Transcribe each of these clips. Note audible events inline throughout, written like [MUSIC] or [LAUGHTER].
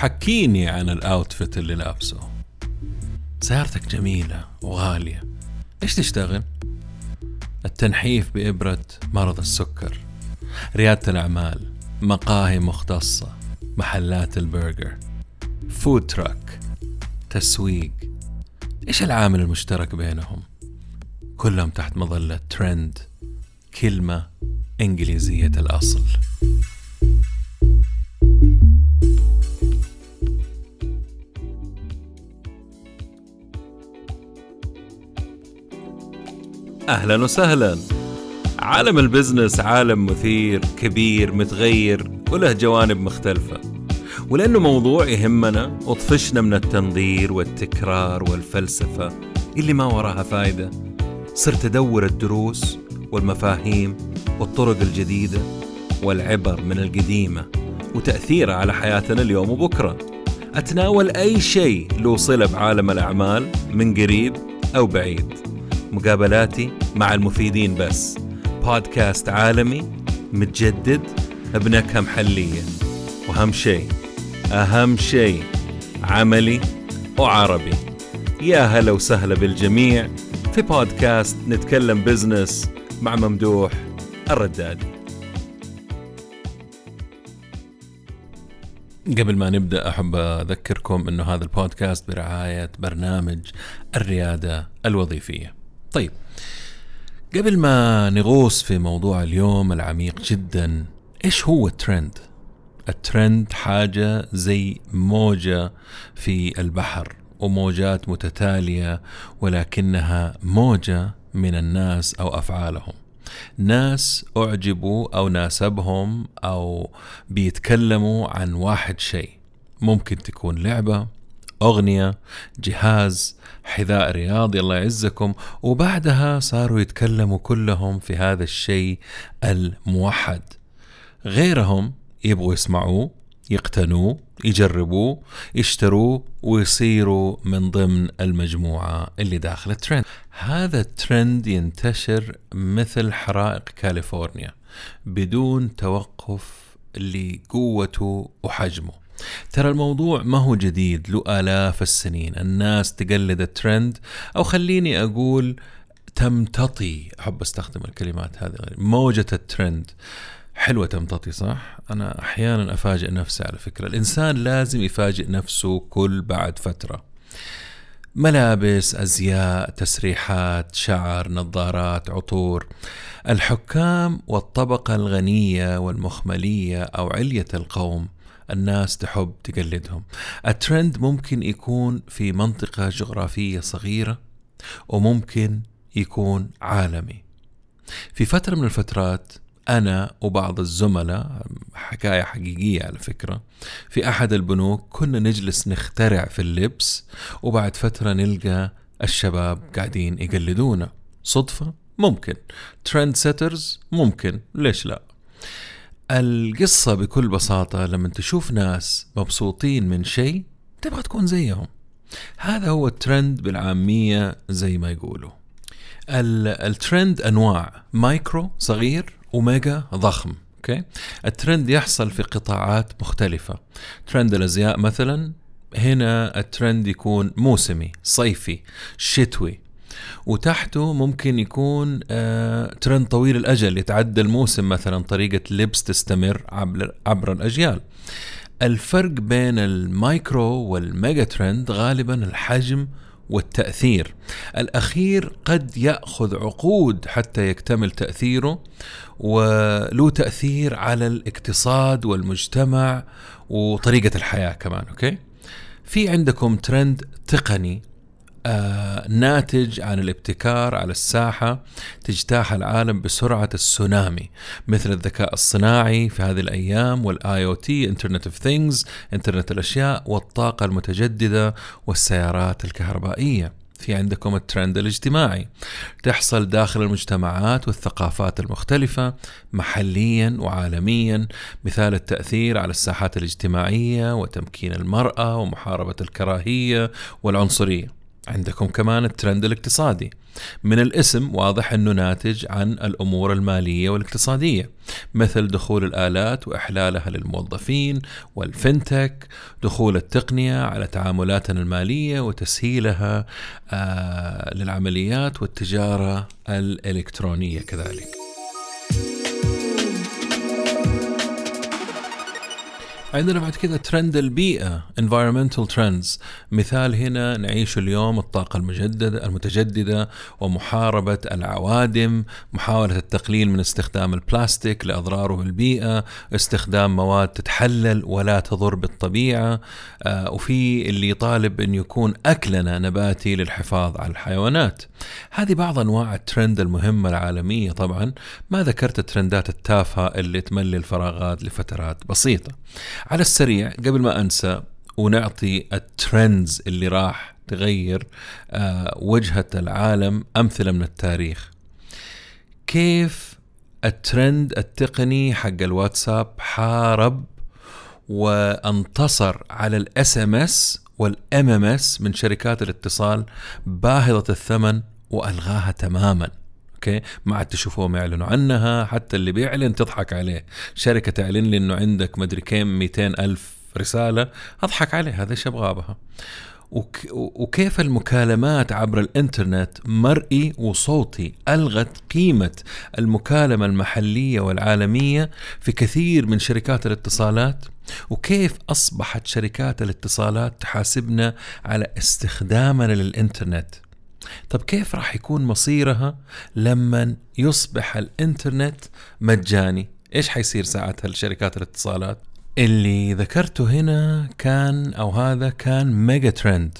حكيني عن ال outfit اللي لابسه. سيارتك جميلة وغالية. إيش تشتغل؟ التنحيف بإبرة مرض السكر. ريادة الأعمال مقاهي مختصة محلات البرجر. food truck تسويق. إيش العامل المشترك بينهم؟ كلهم تحت مظلة ترند كلمة إنجليزية الأصل. أهلا وسهلا. عالم البزنس عالم مثير كبير متغير وله جوانب مختلفة. ولأنه موضوع يهمنا وطفشنا من التنظير والتكرار والفلسفة اللي ما وراها فايدة. صرت أدور الدروس والمفاهيم والطرق الجديدة والعبر من القديمة وتأثيرها على حياتنا اليوم وبكرة. أتناول أي شيء له صلة بعالم الأعمال من قريب أو بعيد. مقابلاتي مع المفيدين بس. بودكاست عالمي متجدد بنكهة محلية وأهم شيء أهم شيء عملي وعربي. يا هلا وسهلا بالجميع في بودكاست نتكلم بزنس مع ممدوح الردادي. قبل ما نبدأ أحب أذكركم إنه هذا البودكاست برعاية برنامج الريادة الوظيفية. طيب قبل ما نغوص في موضوع اليوم العميق جدا إيش هو الترند؟ الترند حاجة زي موجة في البحر وموجات متتالية ولكنها موجة من الناس أو أفعالهم. ناس أعجبوا أو ناسبهم أو بيتكلموا عن واحد شيء ممكن تكون لعبة أغنية جهاز حذاء رياضي الله يعزكم. وبعدها صاروا يتكلموا كلهم في هذا الشيء الموحد. غيرهم يبغوا يسمعوه يقتنوه يجربوه يشتروه ويصيروا من ضمن المجموعة اللي داخل الترند. هذا الترند ينتشر مثل حرائق كاليفورنيا بدون توقف لقوته وحجمه. ترى الموضوع ما هو جديد له آلاف السنين. الناس تقلد الترند. أو خليني أقول تمتطي. أحب أستخدم الكلمات هذه. موجة الترند. حلوة تمتطي صح؟ أنا أحيانا أفاجئ نفسي على فكرة. الإنسان لازم يفاجئ نفسه كل بعد فترة. ملابس أزياء تسريحات شعر نظارات عطور. الحكام والطبقة الغنية والمخملية أو علية القوم الناس تحب تقلدهم. الترند ممكن يكون في منطقة جغرافية صغيرة وممكن يكون عالمي. في فترة من الفترات أنا وبعض الزملاء حكاية حقيقية على فكرة في أحد البنوك كنا نجلس نخترع في اللبس وبعد فترة نلقى الشباب قاعدين يقلدونا. صدفة؟ ممكن. trend setters؟ ممكن. ليش لا؟ القصة بكل بساطة لما تشوف ناس مبسوطين من شيء تبغى تكون زيهم. هذا هو الترند بالعامية زي ما يقولوا. الترند أنواع. مايكرو صغير و mega ضخم. okay؟ الترند يحصل في قطاعات مختلفة. ترند الأزياء مثلا هنا الترند يكون موسمي صيفي شتوي. وتحته ممكن يكون آه ترند طويل الأجل يتعدى الموسم مثلا طريقة لبس تستمر عبر عبر الأجيال. الفرق بين ال micro وال mega trend غالبا الحجم والتأثير. الأخير قد يأخذ عقود حتى يكتمل تأثيره وله تأثير على الاقتصاد والمجتمع وطريقة الحياة كمان okay؟ في عندكم ترند تقني ناتج عن الابتكار على الساحة تجتاح العالم بسرعة السونامي مثل الذكاء الصناعي في هذه الأيام وال IoT internet of things انترنت الأشياء والطاقة المتجددة والسيارات الكهربائية. في عندكم الترند الاجتماعي. تحصل داخل المجتمعات والثقافات المختلفة محليا وعالميا مثال التأثير على الساحات الاجتماعية وتمكين المرأة ومحاربة الكراهية والعنصرية. عندكم كمان الترند الاقتصادي. من الاسم واضح إنه ناتج عن الأمور المالية والاقتصادية مثل دخول الآلات وإحلالها للموظفين والفنتك دخول التقنية على تعاملاتنا المالية وتسهيلها آه للعمليات والتجارة الإلكترونية كذلك. عندنا بعد كذا ترند البيئة environmental trends. مثال هنا نعيش اليوم الطاقة المجددة المتجددة ومحاربة العوادم محاولة التقليل من استخدام البلاستيك لأضراره بالبيئة استخدام مواد تتحلل ولا تضر بالطبيعة. آه وفي اللي يطالب أن يكون أكلنا نباتي للحفاظ على الحيوانات. هذه بعض أنواع الترند المهمة العالمية طبعا. ما ذكرت الترندات التافهة اللي تملي الفراغات لفترات بسيطة. على السريع قبل ما أنسى ونعطي الترندز اللي راح تغير آه، وجهة العالم أمثلة من التاريخ. كيف الترند التقني حق الواتساب حارب وانتصر على ال SMS وال MMS من شركات الاتصال باهظة الثمن وألغاها تماما؟ okay؟ ما عاد تشوفوهم يعلنوا عنها حتى اللي بيعلن تضحك عليه. شركة تعلن لي إنه عندك مدري كم 200 ألف رسالة أضحك عليه هذا إيش أبغى بها وكيف المكالمات عبر الإنترنت مرئي وصوتي ألغت قيمة المكالمة المحلية والعالمية في كثير من شركات الاتصالات؟ وكيف أصبحت شركات الاتصالات تحاسبنا على استخدامنا للإنترنت؟ طب كيف راح يكون مصيرها لما يصبح الإنترنت مجاني؟ إيش حيصير ساعتها لشركات الاتصالات؟ اللي ذكرته هنا كان أو هذا كان ميجا ترند.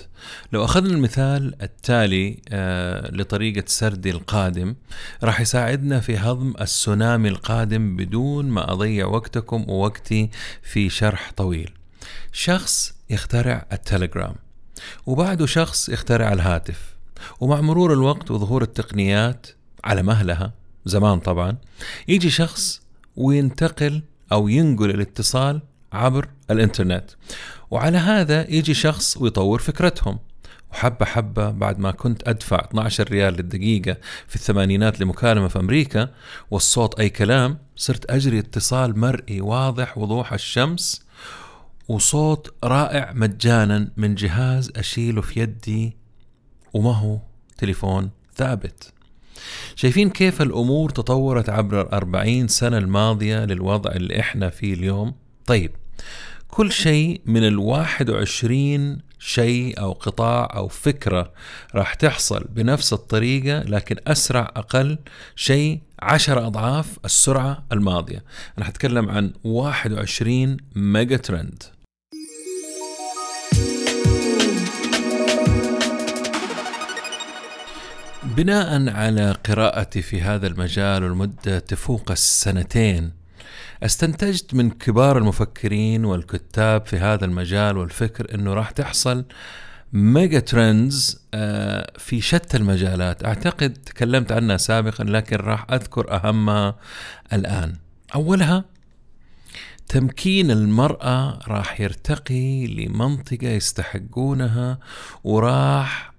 لو أخذنا المثال التالي آه لطريقة سردي القادم راح يساعدنا في هضم السونامي القادم بدون ما أضيع وقتكم ووقتي في شرح طويل. شخص يخترع التليجرام وبعده شخص يخترع الهاتف. ومع مرور الوقت وظهور التقنيات على مهلها زمان طبعا يجي شخص وينتقل أو ينقل الاتصال عبر الإنترنت. وعلى هذا يجي شخص ويطور فكرتهم. وحبة حبة بعد ما كنت أدفع 12 ريال للدقيقة في الثمانينات لمكالمة في أمريكا والصوت أي كلام صرت أجري اتصال مرئي واضح وضوح الشمس وصوت رائع مجانا من جهاز أشيله في يدي وما هو تليفون ثابت. شايفين كيف الأمور تطورت عبر الأربعين سنة الماضية للوضع اللي إحنا فيه اليوم؟ طيب كل شيء من الواحد وعشرين شيء أو قطاع أو فكرة راح تحصل بنفس الطريقة لكن أسرع أقل شيء عشر أضعاف السرعة الماضية. أنا حتكلم عن 21 ميجا ترند. بناء على قراءتي في هذا المجال والمدة تفوق السنتين استنتجت من كبار المفكرين والكتاب في هذا المجال والفكر إنه راح تحصل ميجا ترندز آه، في شتى المجالات. أعتقد تكلمت عنها سابقا لكن راح أذكر أهمها الآن. أولها تمكين المرأة راح يرتقي لمنطقة يستحقونها وراح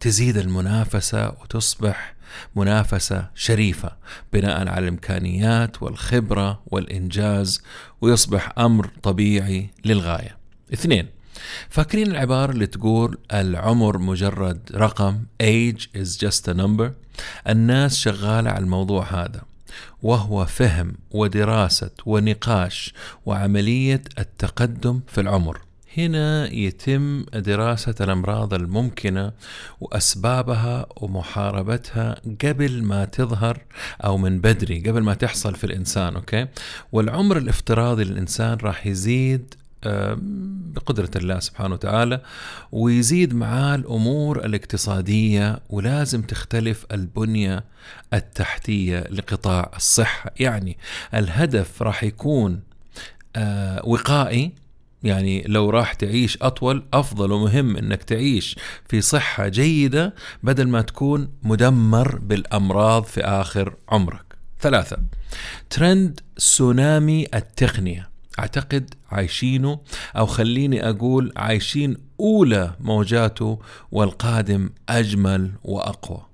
تزيد المنافسة وتصبح منافسة شريفة بناء على الإمكانيات والخبرة والإنجاز ويصبح أمر طبيعي للغاية. اثنين فاكرين العبارة اللي تقول العمر مجرد رقم age is just a number الناس شغالة على الموضوع هذا وهو فهم ودراسة ونقاش وعملية التقدم في العمر. هنا يتم دراسة الأمراض الممكنة وأسبابها ومحاربتها قبل ما تظهر أو من بدري قبل ما تحصل في الإنسان أوكي؟ والعمر الافتراضي للإنسان راح يزيد بقدرة الله سبحانه وتعالى ويزيد معاه الأمور الاقتصادية ولازم تختلف البنية التحتية لقطاع الصحة. يعني الهدف راح يكون آه، وقائي يعني لو راح تعيش أطول أفضل ومهم أنك تعيش في صحة جيدة بدل ما تكون مدمر بالأمراض في آخر عمرك. ثلاثة ترند سونامي التقنية. أعتقد عايشينه أو خليني أقول عايشين أولى موجاته والقادم أجمل وأقوى.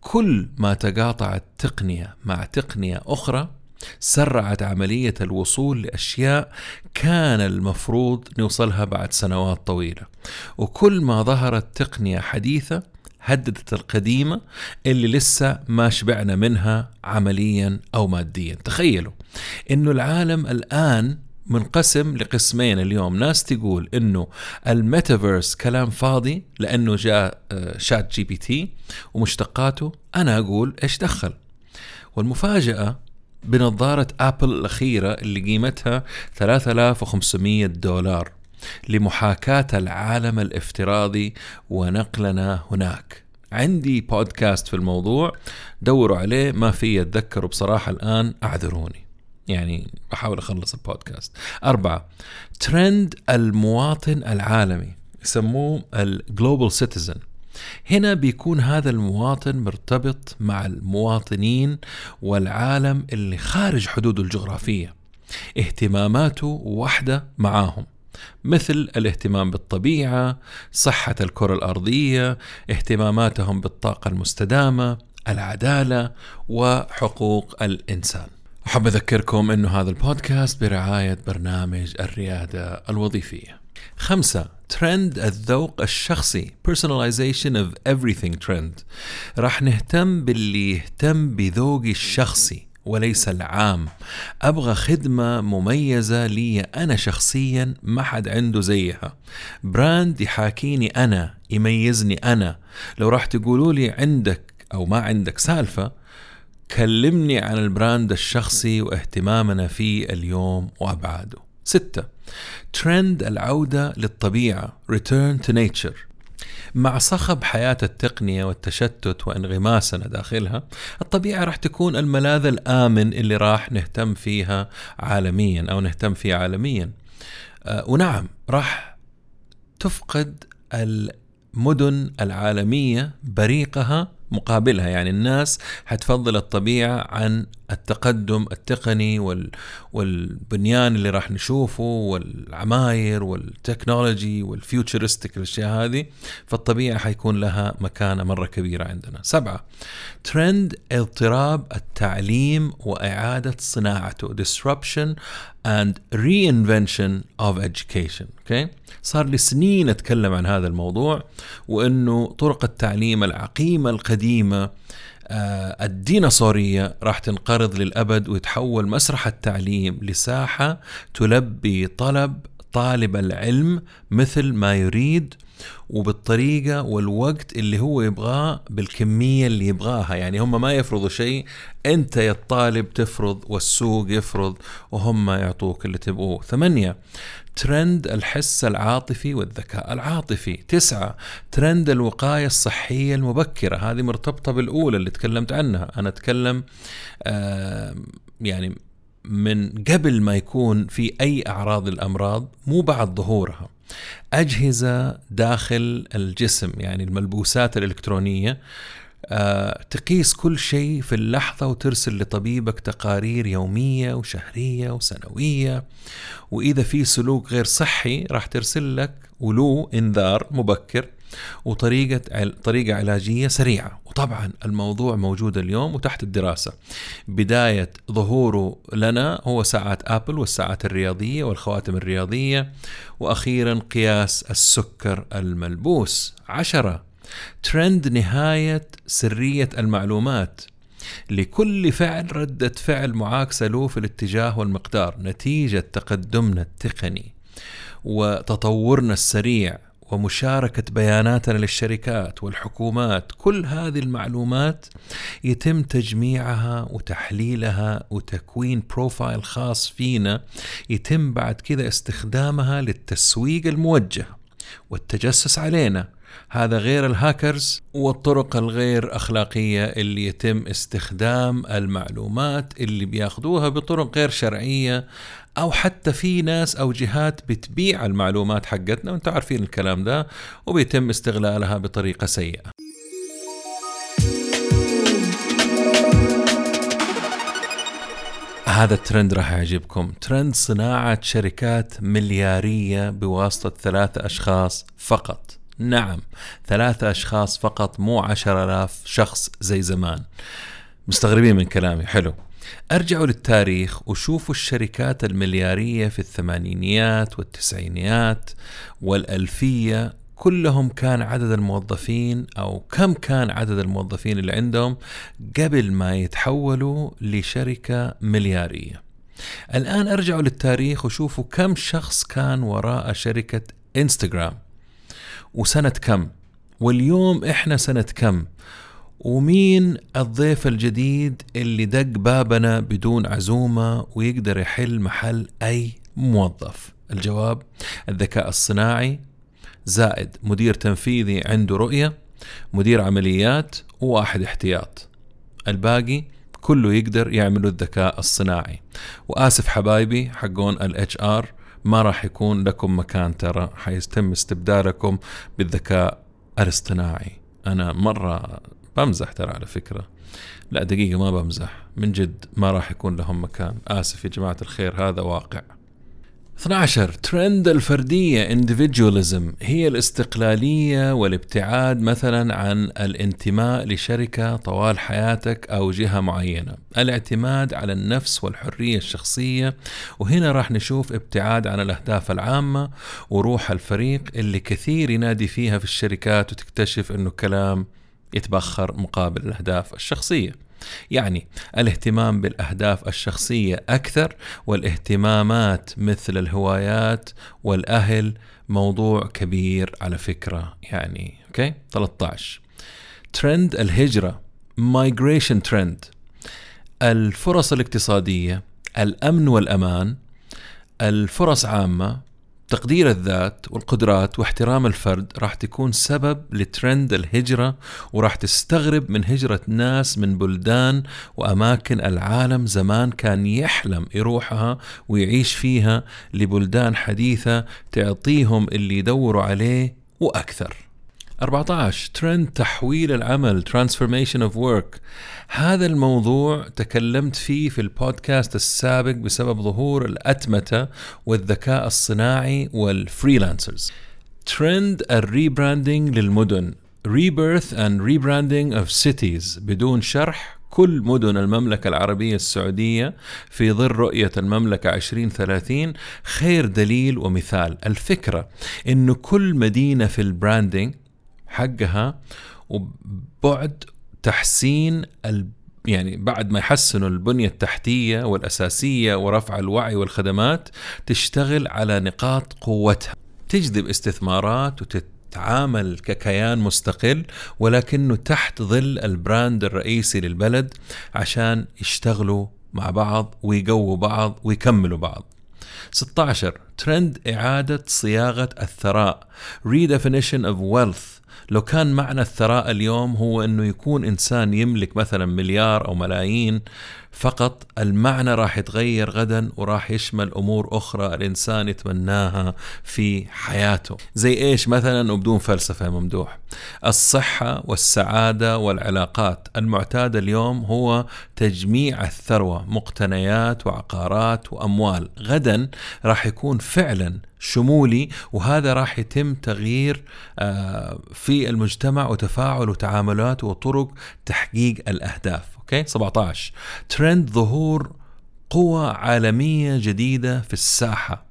كل ما تقاطعت تقنيه مع تقنية أخرى سرعت عملية الوصول لأشياء كان المفروض نوصلها بعد سنوات طويلة. وكل ما ظهرت تقنية حديثة هددت القديمة اللي لسه ما شبعنا منها عمليا أو ماديا. تخيلوا أنه العالم الآن منقسم لقسمين اليوم. ناس تقول إنه الميتافيرس كلام فاضي لأنه جاء آه، ChatGPT ومشتقاته. أنا أقول إيش دخل؟ والمفاجأة بنظارة آبل الأخيرة اللي قيمتها 3500 دولار لمحاكاة العالم الافتراضي ونقلنا هناك. عندي بودكاست في الموضوع دوروا عليه ما في اتذكره بصراحة الآن أعذروني. يعني بحاول أخلص البودكاست. أربعة ترند المواطن العالمي يسموه ال global citizen هنا بيكون هذا المواطن مرتبط مع المواطنين والعالم اللي خارج حدوده الجغرافية اهتماماته واحدة معاهم مثل الاهتمام بالطبيعة، صحة الكرة الأرضية، اهتماماتهم بالطاقة المستدامة، العدالة وحقوق الإنسان. أحب أذكركم أنه هذا البودكاست برعاية برنامج الريادة الوظيفية. خمسة ترند الذوق الشخصي personalization of everything trend. راح نهتم باللي يهتم بذوقي الشخصي وليس العام. أبغى خدمة مميزة لي أنا شخصيا ما حد عنده زيها. brand يحاكيني أنا يميزني أنا. لو راح تقولوا لي عندك أو ما عندك سالفة كلمني عن ال brand الشخصي واهتمامنا فيه اليوم وأبعاده. ستة. ترند العودة للطبيعة. Return to nature. مع صخب حياة التقنية والتشتت وانغماسنا داخلها الطبيعة راح تكون الملاذ الآمن اللي راح نهتم فيها عالميا أو نهتم فيها عالميا. آه، ونعم راح تفقد المدن العالمية بريقها مقابلها. يعني الناس حتفضل الطبيعة عن التقدم التقني وال والبنيان اللي راح نشوفه والعماير وال technology وال futuristic الأشياء هذه فالطبيعة حيكون لها مكانة مرة كبيرة عندنا. سبعة ترند اضطراب التعليم وإعادة صناعته. disruption and reinvention of education. Okay? صار لي سنين أتكلم عن هذا الموضوع وأنه طرق التعليم العقيمة القديمة آه، الديناصورية راح تنقرض للأبد ويتحول مسرح التعليم لساحة تلبي طلب طالب العلم مثل ما يريد وبالطريقة والوقت اللي هو يبغاه بالكمية اللي يبغاها. يعني هم ما يفرضوا شيء أنت يا الطالب تفرض والسوق يفرض وهم يعطوك اللي تبغوه. ثمانية ترند الحس العاطفي والذكاء العاطفي. تسعة ترند الوقاية الصحية المبكرة. هذه مرتبطة بالأولى اللي تكلمت عنها. أنا أتكلم يعني من قبل ما يكون في أي أعراض الأمراض مو بعد ظهورها. أجهزة داخل الجسم يعني الملبوسات الإلكترونية تقيس كل شيء في اللحظة وترسل لطبيبك تقارير يومية وشهرية وسنوية. وإذا في سلوك غير صحي راح ترسل لك ولو إنذار مبكر وطريقة طريقة علاجية سريعة. وطبعا الموضوع موجود اليوم وتحت الدراسة. بداية ظهوره لنا هو ساعات أبل والساعات الرياضية والخواتم الرياضية. وأخيرا قياس السكر الملبوس. عشرة ترند نهاية سرية المعلومات. لكل فعل ردة فعل معاكسة له في الاتجاه والمقدار نتيجة تقدمنا التقني وتطورنا السريع ومشاركة بياناتنا للشركات والحكومات. كل هذه المعلومات يتم تجميعها وتحليلها وتكوين profile خاص فينا. يتم بعد كذا استخدامها للتسويق الموجه والتجسس علينا. هذا غير الهاكرز والطرق الغير أخلاقية اللي يتم استخدام المعلومات اللي بياخذوها بطرق غير شرعية أو حتى في ناس أو جهات بتبيع المعلومات حقتنا وأنتم عارفين الكلام ده وبيتم استغلالها بطريقة سيئة. هذا الترند راح يعجبكم. ترند صناعة شركات مليارية بواسطة ثلاثة أشخاص فقط. نعم ثلاثة أشخاص فقط مو عشر آلاف شخص زي زمان. مستغربين من كلامي حلو. أرجعوا للتاريخ وشوفوا الشركات المليارية في الثمانينيات والتسعينيات والألفية كلهم كان عدد الموظفين أو كم كان عدد الموظفين اللي عندهم قبل ما يتحولوا لشركة مليارية. الآن أرجعوا للتاريخ وشوفوا كم شخص كان وراء شركة انستغرام وسنة كم؟ واليوم إحنا سنة كم؟ ومين الضيف الجديد اللي دق بابنا بدون عزومة ويقدر يحل محل أي موظف؟ الجواب الذكاء الصناعي زائد مدير تنفيذي عنده رؤية مدير عمليات وواحد احتياط. الباقي كله يقدر يعملوا الذكاء الصناعي. وآسف حبايبي حقون ال HR ما راح يكون لكم مكان ترى حيتم استبدالكم بالذكاء الاصطناعي. أنا مرة بمزح ترى على فكرة. لا دقيقة ما بمزح. من جد ما راح يكون لهم مكان. آسف يا جماعة الخير هذا واقع. 12 ترند الفردية individualism هي الاستقلالية والابتعاد مثلا عن الانتماء لشركة طوال حياتك أو جهة معينة. الاعتماد على النفس والحرية الشخصية وهنا راح نشوف ابتعاد عن الأهداف العامة وروح الفريق اللي كثير ينادي فيها في الشركات وتكتشف أنه كلام يتبخر مقابل الأهداف الشخصية. يعني الاهتمام بالأهداف الشخصية أكثر والاهتمامات مثل الهوايات والأهل موضوع كبير على فكرة. يعني okay؟ 13 ترند الهجرة migration trend الفرص الاقتصادية الأمن والأمان. الفرص عامة تقدير الذات والقدرات واحترام الفرد راح تكون سبب لترند الهجرة وراح تستغرب من هجرة ناس من بلدان وأماكن العالم زمان كان يحلم يروحها ويعيش فيها لبلدان حديثة تعطيهم اللي يدوروا عليه وأكثر. 14 ترند تحويل العمل. Transformation of work. هذا الموضوع تكلمت فيه في البودكاست السابق بسبب ظهور الأتمتة والذكاء الصناعي وال freelancers trend ال rebranding للمدن. Rebirth and rebranding of cities. بدون شرح كل مدن المملكة العربية السعودية في ظل رؤية المملكة 2030 خير دليل ومثال. الفكرة أنه كل مدينة في ال branding حقها وبعد تحسين ال يعني بعد ما يحسنوا البنية التحتية والأساسية ورفع الوعي والخدمات تشتغل على نقاط قوتها. تجذب استثمارات وتتعامل ككيان مستقل ولكنه تحت ظل البراند الرئيسي للبلد عشان يشتغلوا مع بعض ويقووا بعض ويكملوا بعض. 16 ترند إعادة صياغة الثراء. Redefinition of wealth. لو كان معنى الثراء اليوم هو إنه يكون إنسان يملك مثلا مليار أو ملايين فقط المعنى راح يتغير غدا وراح يشمل أمور أخرى الإنسان يتمناها في حياته. زي إيش مثلا وبدون فلسفة ممدوح؟ الصحة والسعادة والعلاقات. المعتاد اليوم هو تجميع الثروة مقتنيات وعقارات وأموال. غدا راح يكون فعلا شمولي وهذا راح يتم تغيير آه، في المجتمع وتفاعل وتعاملات وطرق تحقيق الأهداف. أوكي؟ 17 ترند ظهور قوى عالمية جديدة في الساحة.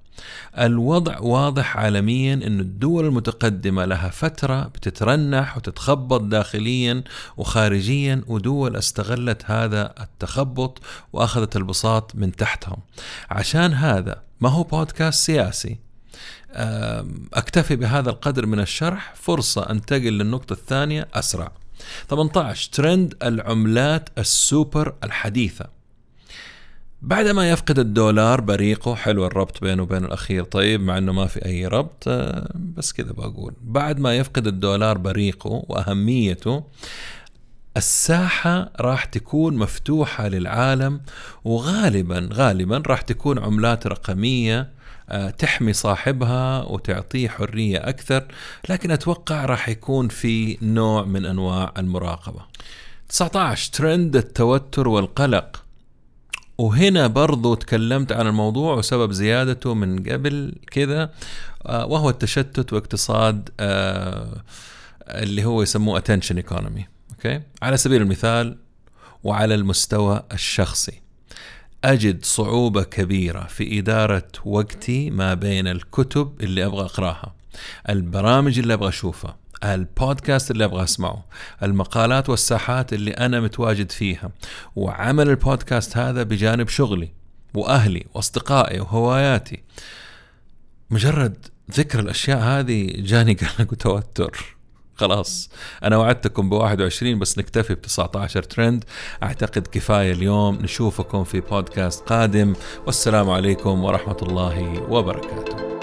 الوضع واضح عالميا أن الدول المتقدمة لها فترة بتترنح وتتخبط داخليا وخارجيا ودول استغلت هذا التخبط وأخذت البساط من تحتهم. عشان هذا ما هو بودكاست سياسي؟ أكتفي بهذا القدر من الشرح. فرصة أنتقل للنقطة الثانية أسرع. 18 ترند العملات السوبر الحديثة. بعدما يفقد الدولار بريقه حلو الربط بينه وبين الأخير طيب مع أنه ما في أي ربط آه، بس كذا بقول. بعد ما يفقد الدولار بريقه وأهميته الساحة راح تكون مفتوحة للعالم وغالبا غالبا راح تكون عملات رقمية تحمي صاحبها وتعطيه حرية أكثر لكن أتوقع راح يكون في نوع من أنواع المراقبة. 19 ترند التوتر والقلق. وهنا برضو تكلمت عن الموضوع وسبب زيادته من قبل كذا آه، وهو التشتت واقتصاد آه، اللي هو يسموه attention economy أوكي؟ على سبيل المثال وعلى المستوى الشخصي. أجد صعوبة كبيرة في إدارة وقتي ما بين الكتب اللي أبغى أقراها البرامج اللي أبغى أشوفها البودكاست اللي أبغى أسمعه المقالات والساحات اللي أنا متواجد فيها وعمل البودكاست هذا بجانب شغلي وأهلي وأصدقائي وهواياتي. مجرد ذكر الأشياء هذه جاني [LAUGHS] قلق وتوتر. خلاص. أنا وعدتكم ب 21 بس نكتفي ب 19 ترند. أعتقد كفاية اليوم نشوفكم في بودكاست قادم. والسلام عليكم ورحمة الله وبركاته.